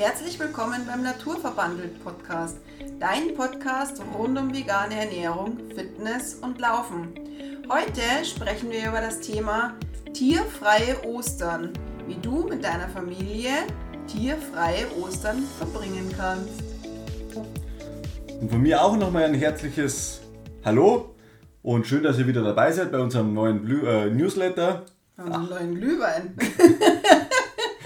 Herzlich willkommen beim Naturverbandelt Podcast, dein Podcast rund um vegane Ernährung, Fitness und Laufen. Heute sprechen wir über das Thema tierfreie Ostern, wie du mit deiner Familie tierfreie Ostern verbringen kannst. Und von mir auch nochmal ein herzliches Hallo und schön, dass ihr wieder dabei seid bei unserem neuen Blü äh, Newsletter. Einen neuen Glühwein.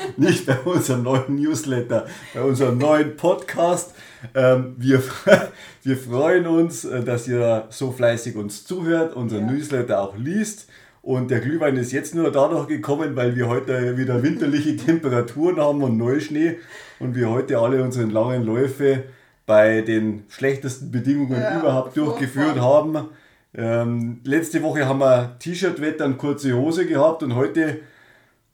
Nicht bei unserem neuen Newsletter, bei unserem neuen Podcast. Ähm, wir, wir freuen uns, äh, dass ihr so fleißig uns zuhört, unseren ja. Newsletter auch liest. Und der Glühwein ist jetzt nur dadurch gekommen, weil wir heute wieder winterliche Temperaturen haben und Neuschnee und wir heute alle unsere langen Läufe bei den schlechtesten Bedingungen ja, überhaupt durchgeführt haben. Ähm, letzte Woche haben wir T-Shirt-Wetter und kurze Hose gehabt und heute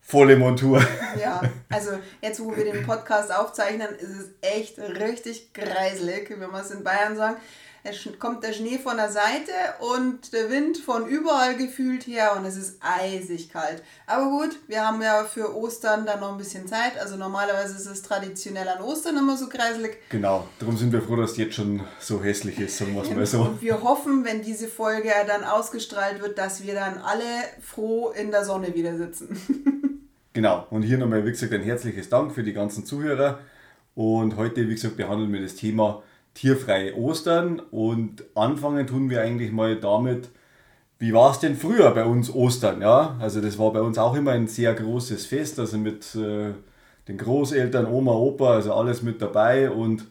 volle Montur. Ja, also jetzt, wo wir den Podcast aufzeichnen, ist es echt richtig greiselig, wenn wir es in Bayern sagen es kommt der Schnee von der Seite und der Wind von überall gefühlt her und es ist eisig kalt. Aber gut, wir haben ja für Ostern dann noch ein bisschen Zeit. Also normalerweise ist es traditionell an Ostern immer so kreiselig. Genau, darum sind wir froh, dass es jetzt schon so hässlich ist, sagen wir es mal so. Und wir hoffen, wenn diese Folge dann ausgestrahlt wird, dass wir dann alle froh in der Sonne wieder sitzen. genau, und hier nochmal, wie gesagt, ein herzliches Dank für die ganzen Zuhörer. Und heute, wie gesagt, behandeln wir das Thema tierfreie Ostern und anfangen tun wir eigentlich mal damit, wie war es denn früher bei uns Ostern? Ja, also das war bei uns auch immer ein sehr großes Fest, also mit äh, den Großeltern, Oma, Opa, also alles mit dabei und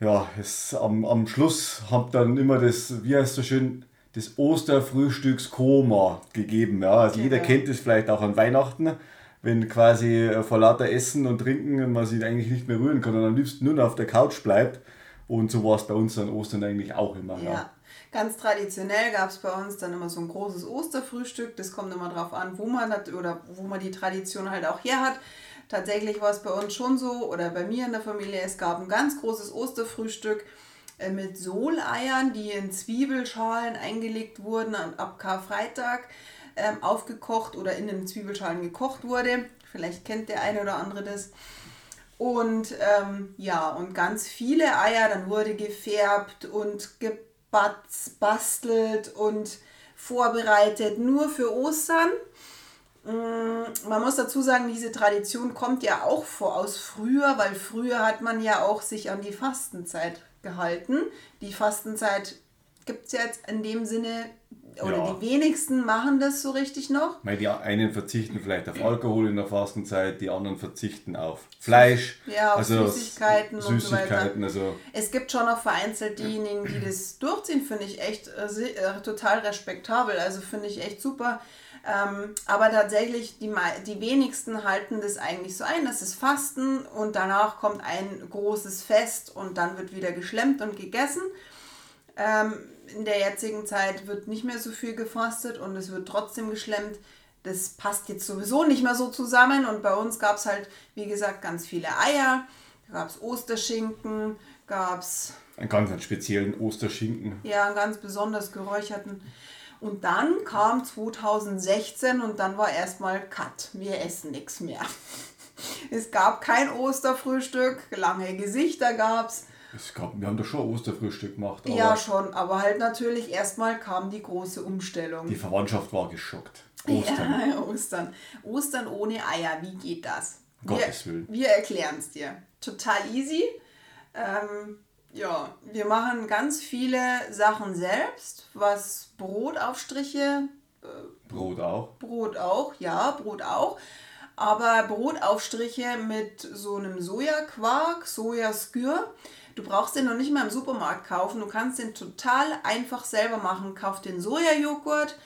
ja, es, am, am Schluss habt dann immer das, wie heißt so schön, das Osterfrühstückskoma gegeben. Ja, also jeder genau. kennt es vielleicht auch an Weihnachten, wenn quasi äh, vor lauter Essen und Trinken man sich eigentlich nicht mehr rühren kann und am liebsten nur noch auf der Couch bleibt. Und so war es bei uns an Ostern eigentlich auch immer. Ja. ja. Ganz traditionell gab es bei uns dann immer so ein großes Osterfrühstück. Das kommt immer darauf an, wo man hat oder wo man die Tradition halt auch her hat. Tatsächlich war es bei uns schon so oder bei mir in der Familie, es gab ein ganz großes Osterfrühstück mit Soleiern, die in Zwiebelschalen eingelegt wurden und ab Karfreitag ähm, aufgekocht oder in den Zwiebelschalen gekocht wurde. Vielleicht kennt der eine oder andere das. Und ähm, ja, und ganz viele Eier, dann wurde gefärbt und gebastelt und vorbereitet, nur für Ostern. Mm, man muss dazu sagen, diese Tradition kommt ja auch vor aus früher, weil früher hat man ja auch sich an die Fastenzeit gehalten. Die Fastenzeit gibt es jetzt in dem Sinne oder ja. die wenigsten machen das so richtig noch. Weil die einen verzichten vielleicht auf Alkohol in der Fastenzeit, die anderen verzichten auf Fleisch, ja, auf also Süßigkeiten, Süßigkeiten und so weiter. Also es gibt schon noch vereinzelt diejenigen, die das durchziehen, finde ich echt äh, äh, total respektabel. Also finde ich echt super. Ähm, aber tatsächlich, die, die wenigsten halten das eigentlich so ein. Das ist Fasten und danach kommt ein großes Fest und dann wird wieder geschlemmt und gegessen. Ähm, in der jetzigen Zeit wird nicht mehr so viel gefastet und es wird trotzdem geschlemmt. Das passt jetzt sowieso nicht mehr so zusammen. Und bei uns gab es halt, wie gesagt, ganz viele Eier. Gab es Osterschinken, gab es. Einen ganz einen speziellen Osterschinken. Ja, einen ganz besonders geräucherten. Und dann kam 2016 und dann war erstmal Cut. Wir essen nichts mehr. Es gab kein Osterfrühstück, lange Gesichter gab es. Gab, wir haben doch schon Osterfrühstück gemacht. ja, schon, aber halt natürlich erstmal kam die große Umstellung. Die Verwandtschaft war geschockt. Ostern. Ja, Ostern. Ostern ohne Eier, wie geht das? Gottes Willen. Wir erklären es dir. Total easy. Ähm, ja, wir machen ganz viele Sachen selbst, was Brotaufstriche. Äh, Brot auch. Brot auch, ja, Brot auch. Aber Brotaufstriche mit so einem Sojaquark, Sojaskür Du brauchst den noch nicht mal im Supermarkt kaufen. Du kannst den total einfach selber machen. Kauf den Sojajoghurt,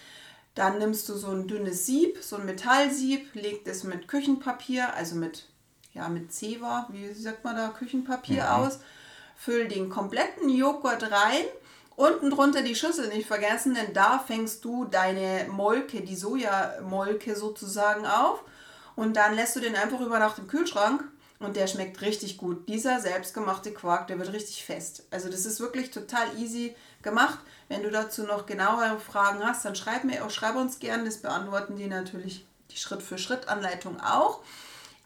dann nimmst du so ein dünnes Sieb, so ein Metallsieb, leg das mit Küchenpapier, also mit, ja, mit Zewa, wie sagt man da, Küchenpapier mhm. aus. Füll den kompletten Joghurt rein. Unten drunter die Schüssel nicht vergessen, denn da fängst du deine Molke, die Sojamolke sozusagen auf. Und dann lässt du den einfach über Nacht im Kühlschrank und der schmeckt richtig gut. Dieser selbstgemachte Quark, der wird richtig fest. Also das ist wirklich total easy gemacht. Wenn du dazu noch genauere Fragen hast, dann schreib mir auch, schreib uns gerne, das beantworten die natürlich die Schritt-für-Schritt-Anleitung auch.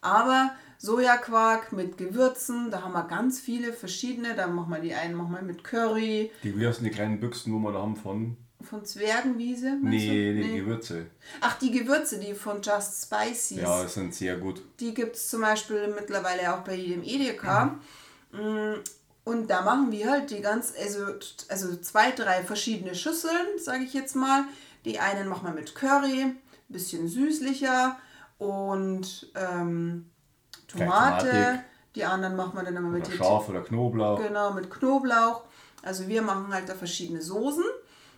Aber Sojaquark mit Gewürzen, da haben wir ganz viele verschiedene. Da machen wir die einen machen wir mit Curry. Die, wie heißen die kleinen Büchsen, wo wir da haben von? Von Zwergenwiese? Nee, nee, nee, Gewürze. Ach, die Gewürze, die von Just Spices. Ja, sind sehr gut. Die gibt es zum Beispiel mittlerweile auch bei jedem Edeka. Mhm. Und da machen wir halt die ganz, also, also zwei, drei verschiedene Schüsseln, sage ich jetzt mal. Die einen machen wir mit Curry, bisschen süßlicher und ähm, Tomate. Die anderen machen wir dann immer mit Schaf oder Knoblauch. Genau, mit Knoblauch. Also wir machen halt da verschiedene Soßen.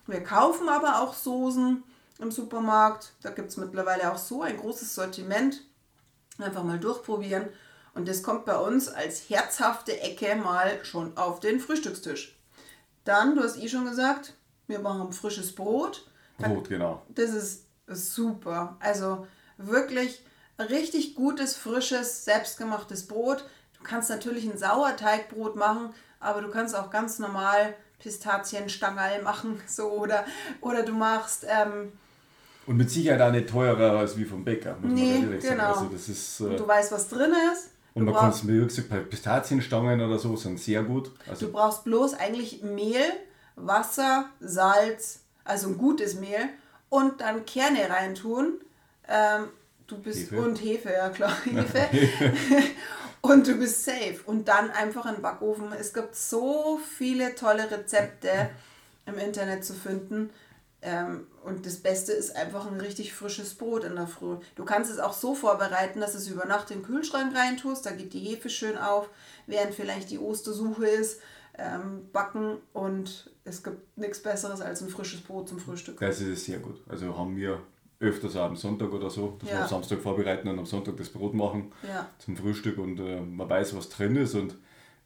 Wir kaufen aber auch Soßen im Supermarkt. Da gibt es mittlerweile auch so ein großes Sortiment. Einfach mal durchprobieren. Und das kommt bei uns als herzhafte Ecke mal schon auf den Frühstückstisch. Dann, du hast eh schon gesagt, wir machen frisches Brot. Brot, genau. Das ist super. Also wirklich richtig gutes, frisches, selbstgemachtes Brot. Du kannst natürlich ein Sauerteigbrot machen, aber du kannst auch ganz normal Pistazienstangerl machen, so oder, oder du machst. Ähm, und mit Sicherheit auch nicht teurer als wie vom Bäcker, muss nee, man genau. sagen. Also das ist, äh, und du weißt, was drin ist. Und man kann es mir gesagt, bei Pistazienstangen oder so sind sehr gut. Also du brauchst bloß eigentlich Mehl, Wasser, Salz, also ein gutes Mehl und dann Kerne reintun. Ähm, du bist Hefe. und Hefe, ja klar, Hefe. und du bist safe. Und dann einfach in den Backofen. Es gibt so viele tolle Rezepte im Internet zu finden. Ähm, und das Beste ist einfach ein richtig frisches Brot in der Früh. Du kannst es auch so vorbereiten, dass du es über Nacht in den Kühlschrank reintust. Da geht die Hefe schön auf, während vielleicht die Ostersuche ist. Ähm, backen und es gibt nichts Besseres als ein frisches Brot zum Frühstück. Das ist sehr gut. Also haben wir öfters auch am Sonntag oder so, dass ja. wir am Samstag vorbereiten und am Sonntag das Brot machen ja. zum Frühstück und äh, man weiß, was drin ist und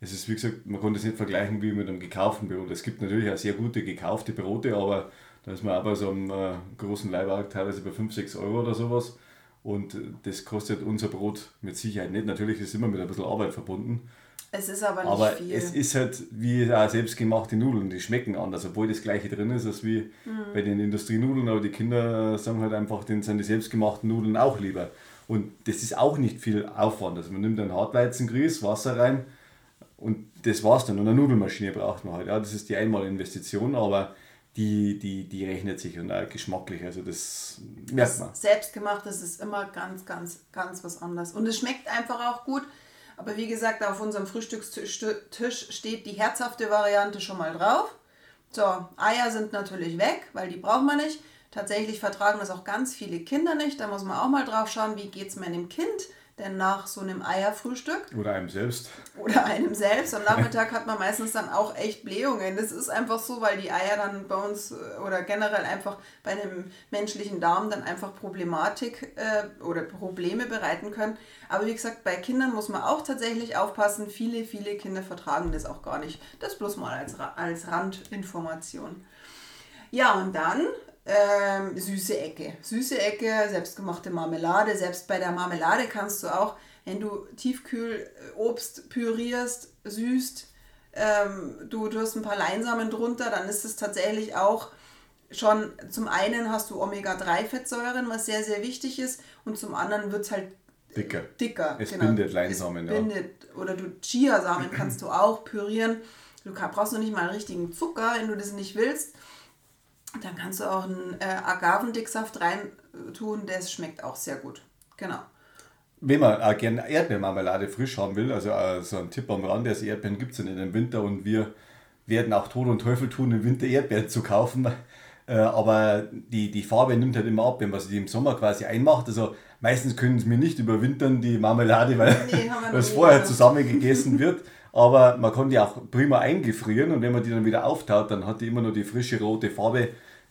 es ist wie gesagt, man kann das nicht vergleichen wie mit einem gekauften Brot. Es gibt natürlich auch sehr gute gekaufte Brote, aber da ist man auch bei so einem äh, großen Leihwagen teilweise bei 5, 6 Euro oder sowas und das kostet unser Brot mit Sicherheit nicht. Natürlich ist es immer mit ein bisschen Arbeit verbunden. Es ist aber nicht aber viel. es ist halt wie selbstgemachte Nudeln, die schmecken anders, obwohl das gleiche drin ist als wie mhm. bei den Industrienudeln, aber die Kinder sagen halt einfach, denen sind die selbstgemachten Nudeln auch lieber. Und das ist auch nicht viel Aufwand. Also man nimmt einen Hartweizengrieß, Wasser rein und das war's dann. Und eine Nudelmaschine braucht man halt. Ja, das ist die Einmalinvestition, aber die, die, die rechnet sich und auch geschmacklich. Also das merkt man. Selbstgemacht, das ist immer ganz, ganz, ganz was anderes. Und es schmeckt einfach auch gut. Aber wie gesagt, auf unserem Frühstückstisch steht die herzhafte Variante schon mal drauf. So, Eier sind natürlich weg, weil die braucht man nicht. Tatsächlich vertragen das auch ganz viele Kinder nicht. Da muss man auch mal drauf schauen, wie geht es meinem Kind denn nach so einem Eierfrühstück. Oder einem selbst. Oder einem selbst. Am Nachmittag hat man meistens dann auch echt Blähungen. Das ist einfach so, weil die Eier dann bei uns äh, oder generell einfach bei einem menschlichen Darm dann einfach Problematik äh, oder Probleme bereiten können. Aber wie gesagt, bei Kindern muss man auch tatsächlich aufpassen. Viele, viele Kinder vertragen das auch gar nicht. Das bloß mal als, als Randinformation. Ja, und dann ähm, süße Ecke. Süße Ecke, selbstgemachte Marmelade. Selbst bei der Marmelade kannst du auch, wenn du Tiefkühlobst pürierst, süßt, ähm, du, hast ein paar Leinsamen drunter, dann ist es tatsächlich auch schon, zum einen hast du Omega-3-Fettsäuren, was sehr, sehr wichtig ist, und zum anderen wird es halt dicker. dicker es genau. bindet Leinsamen, es bindet, ja. Oder du Chiasamen kannst du auch pürieren. Du brauchst noch nicht mal einen richtigen Zucker, wenn du das nicht willst. Dann kannst du auch einen äh, Agavendicksaft rein tun, das schmeckt auch sehr gut. Genau. Wenn man auch gerne Erdbeermarmelade frisch haben will, also äh, so ein Tipp am Rand, also Erdbeeren gibt es ja nicht im Winter und wir werden auch Tod und Teufel tun, im Winter Erdbeeren zu kaufen. Äh, aber die, die Farbe nimmt halt immer ab, wenn man sie im Sommer quasi einmacht. Also meistens können sie mir nicht überwintern, die Marmelade, weil nee, es vorher zusammen gegessen wird. Aber man kann die auch prima eingefrieren und wenn man die dann wieder auftaut, dann hat die immer noch die frische rote Farbe,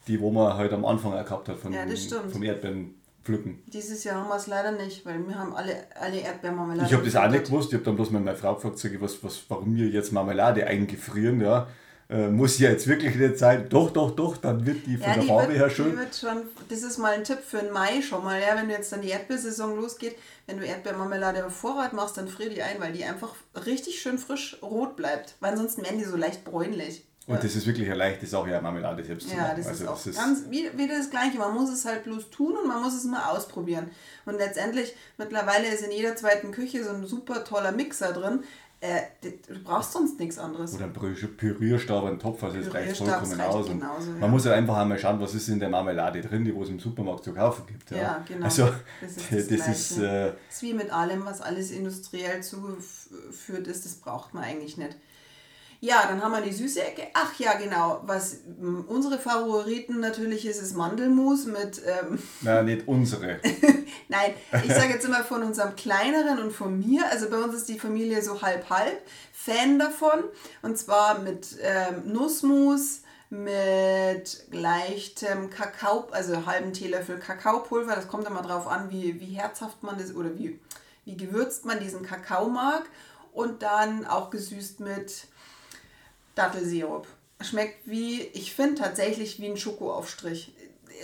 die wo man halt am Anfang auch gehabt hat von, ja, vom Erdbeeren pflücken. Dieses Jahr haben wir es leider nicht, weil wir haben alle, alle Erdbeermarmelade. Ich habe das auch nicht gewusst. Ich habe dann bloß mit meiner Frau gefragt, was, was, warum wir jetzt Marmelade eingefrieren. Ja äh, muss ja jetzt wirklich nicht sein. Doch, doch, doch, dann wird die von ja, der Farbe her schön. schon, das ist mal ein Tipp für den Mai schon mal, ja, wenn du jetzt dann die Erdbeersaison losgeht, wenn du Erdbeermarmelade im Vorrat machst, dann frier die ein, weil die einfach richtig schön frisch rot bleibt, weil ansonsten werden die so leicht bräunlich. Und das ist wirklich eine leichte Sache, ja, Marmelade selbst zu Ja, machen. das also ist auch das ist, ganz wie- wieder das Gleiche. Man muss es halt bloß tun und man muss es mal ausprobieren. Und letztendlich, mittlerweile ist in jeder zweiten Küche so ein super toller Mixer drin. Äh, du brauchst sonst nichts anderes. Oder ein Pürierstab, ein Topf, also das reicht vollkommen das aus. Genauso, ja. Man muss halt einfach einmal schauen, was ist in der Marmelade drin, die es im Supermarkt zu kaufen gibt. Ja, Ja, genau. Also Das das ist ist, das ist äh, Das ist wie mit allem, was alles industriell zugeführt ist, das braucht man eigentlich nicht. Ja, dann haben wir die süße Ecke. Ach ja, genau. Was unsere Favoriten natürlich ist, ist Mandelmus mit ähm, na, nicht unsere. Nein, ich sage jetzt immer von unserem kleineren und von mir. Also bei uns ist die Familie so halb-halb Fan davon. Und zwar mit ähm, Nussmus, mit leichtem Kakao, also halben Teelöffel Kakaopulver. Das kommt immer drauf an, wie, wie herzhaft man das oder wie, wie gewürzt man diesen Kakao mag. Und dann auch gesüßt mit Dattelsirup. Schmeckt wie, ich finde tatsächlich wie ein Schokoaufstrich.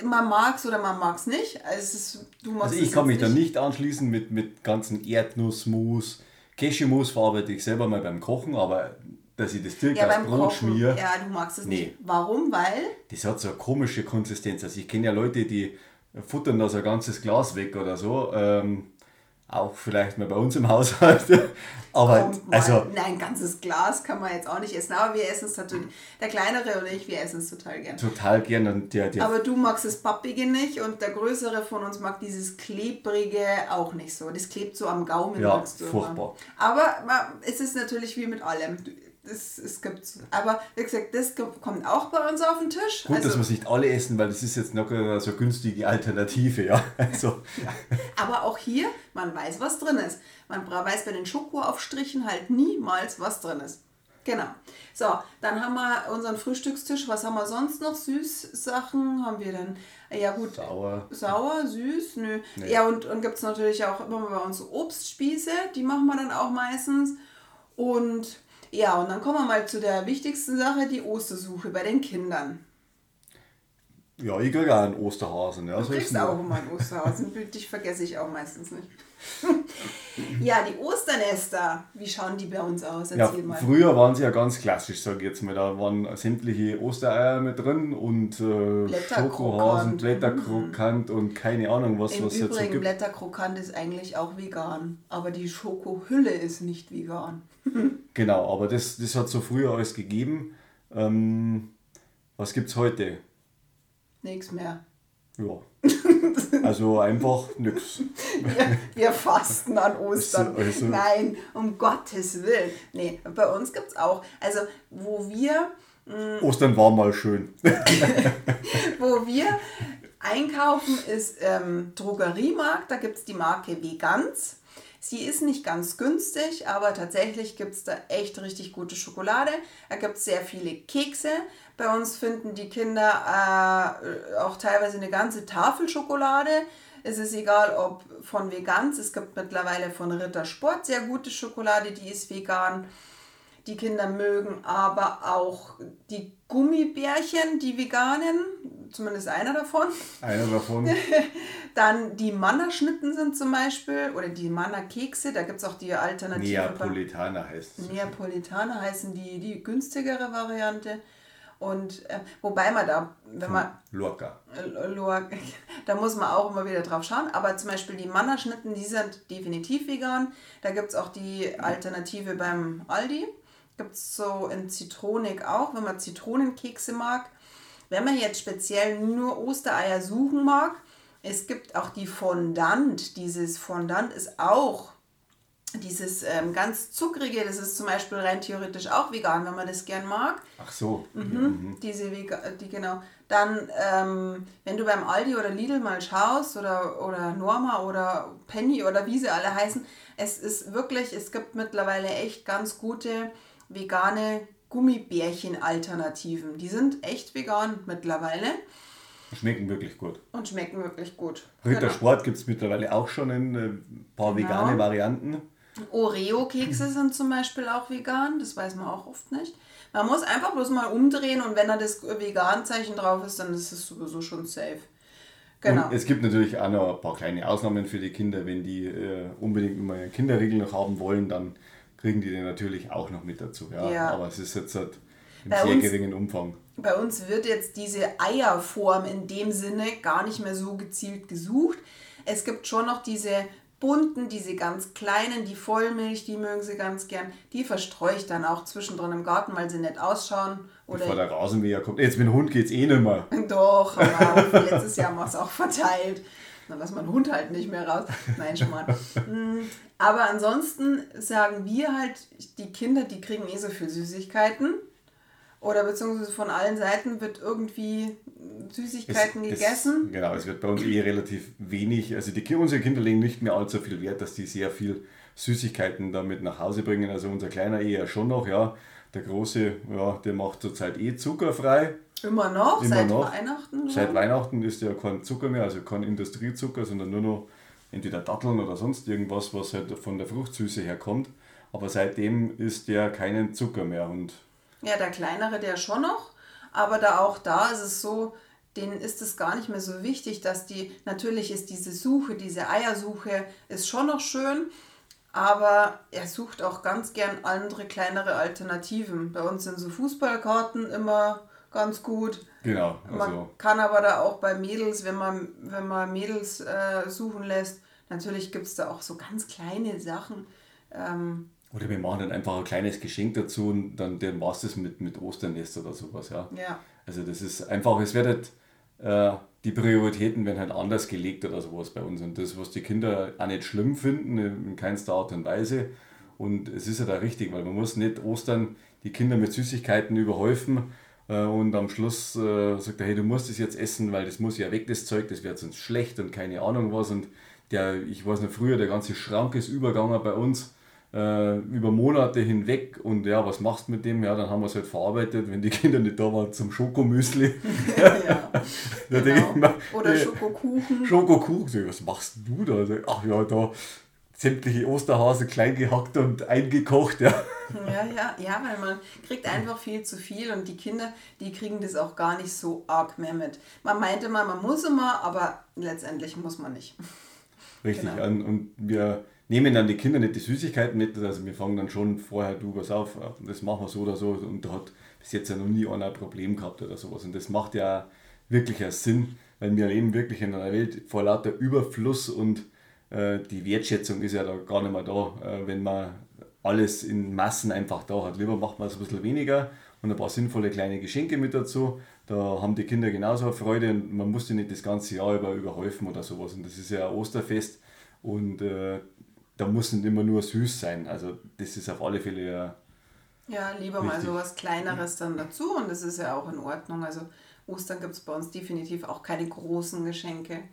Man mag es oder man mag es nicht. Also, es ist, Also ich kann mich jetzt da nicht anschließen mit, mit ganzen Erdnussmus. Cashewmus verarbeite ich selber mal beim Kochen, aber dass ich das direkt Ja, aufs Brot Kochen. schmiere, Ja, du magst es Nee. nicht. Warum? Weil das hat so eine komische Konsistenz. Also ich kenne ja Leute, die futtern da so ein ganzes Glas weg oder so. Ähm, auch vielleicht mal bei uns im Haushalt. aber mal. also Nein, ein ganzes Glas kann man jetzt auch nicht essen. Aber wir essen es natürlich. Der kleinere und ich, wir essen es total gern. total gern. Und der, der Aber du magst das Pappige nicht und der Größere von uns mag dieses Klebrige auch nicht so. Das klebt so am Gaumen. Ja, du immer. furchtbar. Aber es ist natürlich wie mit allem. Es, es gibt's. Aber wie gesagt, das kommt auch bei uns auf den Tisch. Gut, dass Also- wir es nicht alle essen, weil das ist jetzt noch eine so günstige Alternative, ja. Also, Aber auch hier, man weiß, was drin ist. Man weiß bei den Schokoaufstrichen halt niemals, was drin ist. Genau. So, dann haben wir unseren Frühstückstisch. Was haben wir sonst noch? Süßsachen haben wir denn? Ja gut, Sauer. sauer, süß, nö. Nee. Ja und, und gibt es natürlich auch immer bei uns Obstspieße. Die machen wir dann auch meistens. Und ja, und dann kommen wir mal zu der wichtigsten Sache, die Ostersuche bei den Kindern. Ja, ich kriege auch einen Osterhasen. Ja, Du kriegst auch immer ein Osterhasen. Dich vergesse ich auch meistens nicht. ja, die Osternester. Wie schauen die bei uns aus? Ja, Erzähl mal. früher waren sie ja ganz klassisch, sage ich jetzt mal. Da waren sämtliche Ostereier mit drin und äh, Blätterkrokant. Schokohasen, Blätterkrokant und keine Ahnung, was, Im was es jetzt so Übrigen, gibt. Blätterkrokant ist eigentlich auch vegan. Aber die Schokohülle ist nicht vegan. Genau, aber das, das hat so früher alles gegeben. Ähm, was gibt es heute? Nichts mehr. Ja. Also einfach nix. Wir, wir fasten an Ostern. Also- also- Nein, um Gottes Willen. Nee, bei uns gibt es auch. Also, wo wir Ostern war mal schön. Wo wir einkaufen, ist ähm, Drogeriemarkt. Da gibt es die Marke Vegans. Sie ist nicht ganz günstig, aber tatsächlich gibt es da echt richtig gute Schokolade. Da gibt es sehr viele Kekse. Bei uns finden die Kinder äh, auch teilweise eine ganze Tafel Schokolade. Es ist egal, ob von Vegans. Es gibt mittlerweile von Rittersport sehr gute Schokolade, die ist vegan. Die Kinder mögen aber auch die Gummibärchen, die veganen, zumindest einer davon. Einer davon. Dann die Mannerschnitten sind zum Beispiel, oder die Mannerkekse, da gibt es auch die Alternative. Neapolitaner heißt es. Neapolitaner heißen die, die günstigere Variante. Und äh, wobei man da, wenn man Lorca. äh, Loa- da muss man auch immer wieder drauf schauen. Aber zum Beispiel die Mannerschnitten, die sind definitiv vegan. Da gibt es auch die Alternative beim Aldi. Gibt es so in Zitronik auch, wenn man Zitronenkekse mag. Wenn man jetzt speziell nur Ostereier suchen mag, es gibt auch die Fondant. Dieses Fondant ist auch dieses ähm, ganz zuckrige, das ist zum Beispiel rein theoretisch auch vegan, wenn man das gern mag. Ach so. Mhm. Diese Vega die genau. Dann, ähm, wenn du beim Aldi oder Lidl mal schaust oder, oder Norma oder Penny oder wie sie alle heißen, es ist wirklich, es gibt mittlerweile echt ganz gute vegane Gummibärchen-Alternativen. Die sind echt vegan mittlerweile Schmecken wirklich gut. und schmecken wirklich gut. Rittersport gibt es mittlerweile auch schon in äh, ein paar Genau. vegane Varianten. Oreo-Kekse sind zum Beispiel auch vegan, das weiß man auch oft nicht. Man muss einfach bloß mal umdrehen und wenn da das Vegan-Zeichen drauf ist, dann ist es sowieso schon safe. Genau. Und es gibt natürlich auch noch ein paar kleine Ausnahmen für die Kinder. Wenn die äh, unbedingt immer einen Kinderriegel noch haben wollen, dann kriegen die den natürlich auch noch mit dazu. Ja. Ja. Aber es ist jetzt halt, Im Bei sehr uns- geringen Umfang. Bei uns wird jetzt diese Eierform in dem Sinne gar nicht mehr so gezielt gesucht. Es gibt schon noch diese bunten, diese ganz kleinen, die Vollmilch, die mögen sie ganz gern. Die verstreue ich dann auch zwischendrin im Garten, weil sie nett ausschauen. Bevor Oder der Rasenmäher kommt. Jetzt mit dem Hund geht's eh nicht mehr. doch, aber letztes Jahr haben wir es auch verteilt. Dann lassen wir den Hund halt nicht mehr raus. Nein, schon mal. Aber ansonsten sagen wir halt, die Kinder, die kriegen eh so viel Süßigkeiten. Oder beziehungsweise von allen Seiten wird irgendwie Süßigkeiten Es- gegessen. Es, genau, es wird bei uns eh relativ wenig. Also die, unsere Kinder legen nicht mehr allzu viel Wert, dass die sehr viel Süßigkeiten damit nach Hause bringen. Also unser Kleiner eher schon noch, ja. Der Große, ja, der macht zurzeit eh zuckerfrei. Immer noch, Immer seit noch. Weihnachten. Seit ja. Weihnachten ist ja kein Zucker mehr, also kein Industriezucker, sondern nur noch entweder Datteln oder sonst irgendwas, was halt von der Fruchtsüße herkommt. Aber seitdem ist der keinen Zucker mehr und Ja, der kleinere, der schon noch. Aber da auch da ist es so, denen ist es gar nicht mehr so wichtig, dass die, natürlich ist diese Suche, diese Eiersuche, ist schon noch schön. Aber er sucht auch ganz gern andere kleinere Alternativen. Bei uns sind so Fußballkarten immer ganz gut. genau, Man also kann aber da auch bei Mädels, wenn man, wenn man Mädels äh, suchen lässt, natürlich gibt es da auch so ganz kleine Sachen. Ähm, oder wir machen dann einfach ein kleines Geschenk dazu und dann, dann war es das mit, mit Osternest oder sowas, ja. ja. Also das ist einfach, es wird halt, äh, die Prioritäten werden halt anders gelegt oder sowas bei uns. Und das, was die Kinder auch nicht schlimm finden, in keinster Art und Weise. Und es ist ja da richtig, weil man muss nicht Ostern die Kinder mit Süßigkeiten überhäufen und am Schluss äh, sagt er, hey, du musst es jetzt essen, weil das muss ja weg, das Zeug, das wird sonst schlecht und keine Ahnung was. Und der, ich weiß noch früher, der ganze Schrank ist übergegangen bei uns äh, über Monate hinweg und ja, was machst du mit dem? Ja, dann haben wir es halt verarbeitet, wenn die Kinder nicht da waren zum Schokomüsli. ja. Da denke ich Genau. mir, Oder äh, Schokokuchen. Schokokuchen. Was machst du da? Ach ja, da sämtliche Osterhasen klein gehackt und eingekocht. Ja. Ja, ja, ja, weil man kriegt einfach viel zu viel und die Kinder, die kriegen das auch gar nicht so arg mehr mit. Man meinte mal, man muss immer, aber letztendlich muss man nicht. Richtig. Genau. Und, wir nehmen dann die Kinder nicht die Süßigkeiten mit. Also wir fangen dann schon vorher, du was auf, das machen wir so oder so. Und da hat bis jetzt ja noch nie einer ein Problem gehabt oder sowas. Und das macht ja wirklich einen Sinn, weil wir leben wirklich in einer Welt vor lauter Überfluss und äh, die Wertschätzung ist ja da gar nicht mehr da, äh, wenn man alles in Massen einfach da hat. Lieber macht man es ein bisschen weniger und ein paar sinnvolle kleine Geschenke mit dazu. Da haben die Kinder genauso eine Freude und man muss die nicht das ganze Jahr über überhäufen oder sowas. Und das ist ja ein Osterfest und äh, da muss nicht immer nur süß sein. Also das ist auf alle Fälle ja Ja, lieber mal Richtig. so was Kleineres dann dazu und das ist ja auch in Ordnung. Also Ostern gibt es bei uns definitiv auch keine großen Geschenke.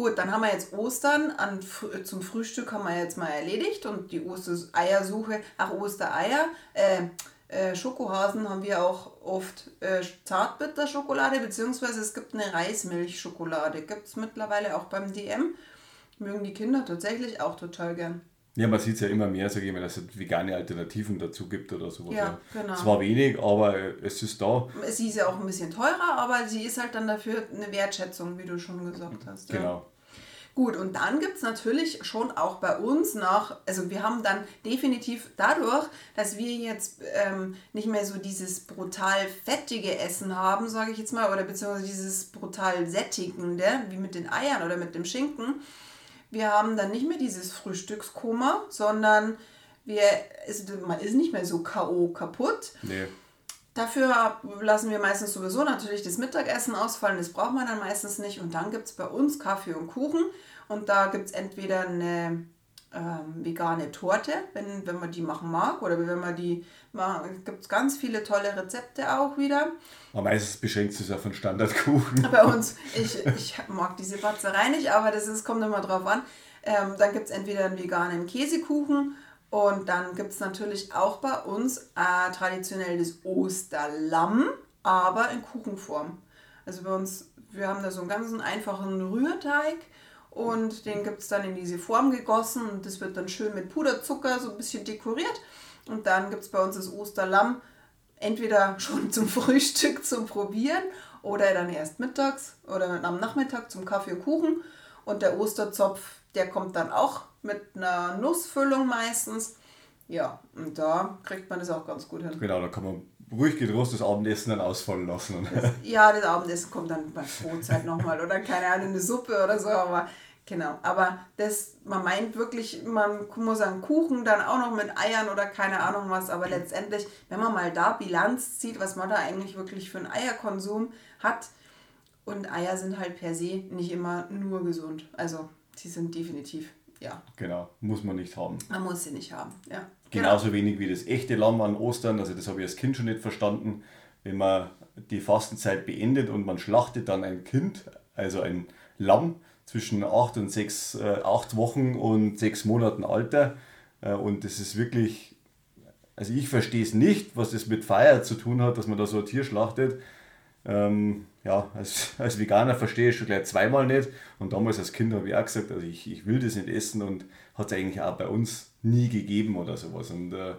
Gut, dann haben wir jetzt Ostern. An, zum Frühstück haben wir jetzt mal erledigt und die Ostereiersuche, ach Ostereier, äh, äh, Schokohasen haben wir auch oft äh, Zartbitterschokolade, beziehungsweise es gibt eine Reismilchschokolade. Gibt es mittlerweile auch beim DM. Mögen die Kinder tatsächlich auch total gern. Ja, man sieht es ja immer mehr, sage ich mal, dass es vegane Alternativen dazu gibt oder sowas. Ja, genau. Zwar wenig, aber äh, es ist da. Sie ist ja auch ein bisschen teurer, aber sie ist halt dann dafür eine Wertschätzung, wie du schon gesagt hast. Ja. Genau. Gut, und dann gibt es natürlich schon auch bei uns nach, also wir haben dann definitiv dadurch, dass wir jetzt ähm, nicht mehr so dieses brutal fettige Essen haben, sage ich jetzt mal, oder beziehungsweise dieses brutal sättigende, wie mit den Eiern oder mit dem Schinken. Wir haben dann nicht mehr dieses Frühstückskoma, sondern wir, ist, man ist nicht mehr so K.O. kaputt. Nee. Dafür lassen wir meistens sowieso natürlich das Mittagessen ausfallen, das braucht man dann meistens nicht. Und dann gibt es bei uns Kaffee und Kuchen und da gibt es entweder eine ähm, vegane Torte, wenn, wenn man die machen mag, oder wenn man die machen, gibt es ganz viele tolle Rezepte auch wieder. Aber meistens beschränkt es sich auf einen Standardkuchen. Bei uns, ich, ich mag diese Batzerei nicht, aber das ist, kommt immer drauf an. Ähm, dann gibt es entweder einen veganen Käsekuchen und dann gibt es natürlich auch bei uns äh, traditionell das Osterlamm, aber in Kuchenform. Also bei uns, wir haben da so einen ganz einfachen Rührteig und den gibt es dann in diese Form gegossen und das wird dann schön mit Puderzucker so ein bisschen dekoriert. Und dann gibt es bei uns das Osterlamm entweder schon zum Frühstück zum Probieren oder dann erst mittags oder am Nachmittag zum Kaffee und Kuchen. Und der Osterzopf, der kommt dann auch mit einer Nussfüllung meistens. Ja, und da kriegt man das auch ganz gut hin. Genau, da kann man ruhig getrost das Abendessen dann ausfallen lassen. Das, ja, das Abendessen kommt dann bei Brotzeit nochmal oder keine Ahnung, eine Suppe oder so, aber genau. Aber das, man meint wirklich, man muss einen Kuchen dann auch noch mit Eiern oder keine Ahnung was, aber letztendlich, wenn man mal da Bilanz zieht, was man da eigentlich wirklich für einen Eierkonsum hat, und Eier sind halt per se nicht immer nur gesund. Also sie sind definitiv, ja. Genau, muss man nicht haben. Man muss sie nicht haben, ja. Genauso genau. wenig wie das echte Lamm an Ostern. Also das habe ich als Kind schon nicht verstanden. Wenn man die Fastenzeit beendet und man schlachtet dann ein Kind, also ein Lamm zwischen acht und sechs, äh, acht Wochen und sechs Monaten Alter. Äh, und das ist wirklich, also ich verstehe es nicht, was das mit Feier zu tun hat, dass man da so ein Tier schlachtet. Ähm, ja, als, als Veganer verstehe ich schon gleich zweimal nicht. Und damals als Kind habe ich auch gesagt, also ich, ich will das nicht essen und hat es eigentlich auch bei uns nie gegeben oder sowas. Und äh,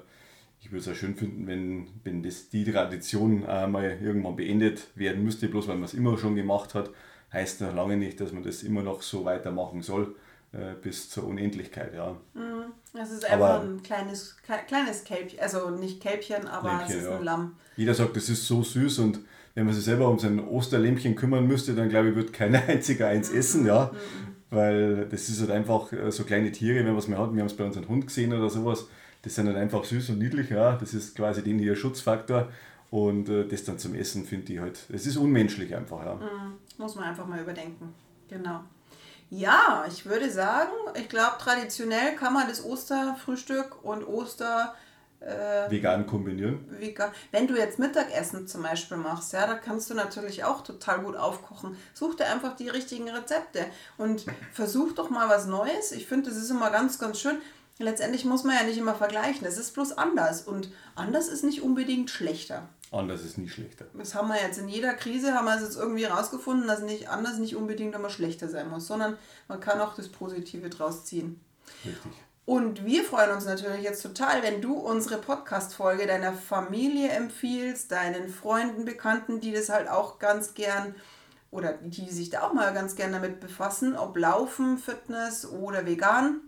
ich würde es auch schön finden, wenn, wenn das, die Tradition äh, mal irgendwann beendet werden müsste, bloß weil man es immer schon gemacht hat, heißt noch lange nicht, dass man das immer noch so weitermachen soll äh, bis zur Unendlichkeit. Ja. Mhm. Es ist einfach aber, ein kleines, kleines Kälbchen, also nicht Kälbchen, aber Lämpchen, es ist ein ja. Lamm. Jeder sagt, das ist so süß und wenn man sich selber um sein Osterlämpchen kümmern müsste, dann glaube ich, wird keiner einziger eins essen, ja. Weil das ist halt einfach äh, so kleine Tiere, wenn man es mehr hat. Wir haben es bei unserem Hund gesehen oder sowas. Das sind halt einfach süß und niedlich, ja. Das ist quasi den hier Schutzfaktor. Und äh, das dann zum Essen finde ich halt, es ist unmenschlich einfach, ja. Mhm. Muss man einfach mal überdenken. Genau. Ja, ich würde sagen, ich glaube, traditionell kann man das Osterfrühstück und Oster äh, vegan kombinieren. Vegan. Wenn du jetzt Mittagessen zum Beispiel machst, ja, da kannst du natürlich auch total gut aufkochen. Such dir einfach die richtigen Rezepte und versuch doch mal was Neues. Ich finde, das ist immer ganz, ganz schön. Letztendlich muss man ja nicht immer vergleichen. Es ist bloß anders und anders ist nicht unbedingt schlechter. Anders ist nie schlechter. Das haben wir jetzt in jeder Krise, haben wir es jetzt irgendwie herausgefunden, dass nicht anders nicht unbedingt immer schlechter sein muss, sondern man kann auch das Positive draus ziehen. Richtig. Und wir freuen uns natürlich jetzt total, wenn du unsere Podcast-Folge deiner Familie empfiehlst, deinen Freunden, Bekannten, die das halt auch ganz gern oder die sich da auch mal ganz gern damit befassen, ob Laufen, Fitness oder vegan.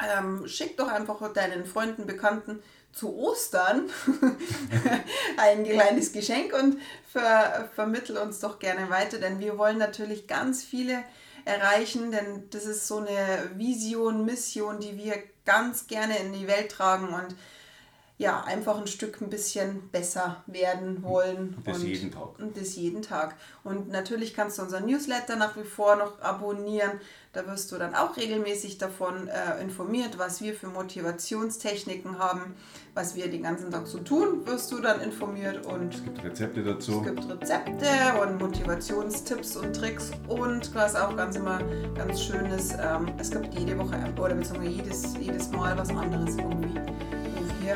Ähm, schick doch einfach deinen Freunden, Bekannten zu Ostern ein kleines Geschenk und ver vermittel uns doch gerne weiter, denn wir wollen natürlich ganz viele erreichen, denn das ist so eine Vision, Mission, die wir ganz gerne in die Welt tragen und ja, einfach ein Stück ein bisschen besser werden wollen. Und das und, jeden Tag. Und das jeden Tag. Und natürlich kannst du unseren Newsletter nach wie vor noch abonnieren. Da wirst du dann auch regelmäßig davon äh, informiert, was wir für Motivationstechniken haben, was wir den ganzen Tag so tun, wirst du dann informiert. Und es gibt Rezepte dazu. Es gibt Rezepte und Motivationstipps und Tricks. Und was auch ganz immer ganz schön ist, ähm, es gibt jede Woche oder beziehungsweise jedes, jedes Mal was anderes irgendwie,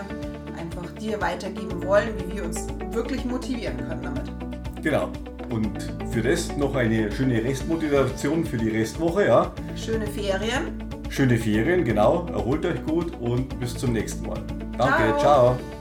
wir einfach dir weitergeben wollen, wie wir uns wirklich motivieren können damit. Genau. Und für das noch eine schöne Restmotivation für die Restwoche, ja. Schöne Ferien. Schöne Ferien, genau. Erholt euch gut und bis zum nächsten Mal. Danke, ciao. ciao.